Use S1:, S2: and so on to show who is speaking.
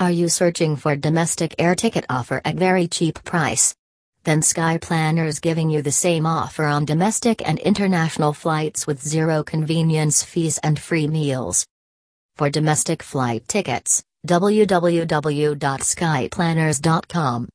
S1: Are you searching for domestic air ticket offer at very cheap price? Then Skyplanners giving you the same offer on domestic and international flights with zero convenience fees and free meals. For domestic flight tickets, www.skyplanners.com.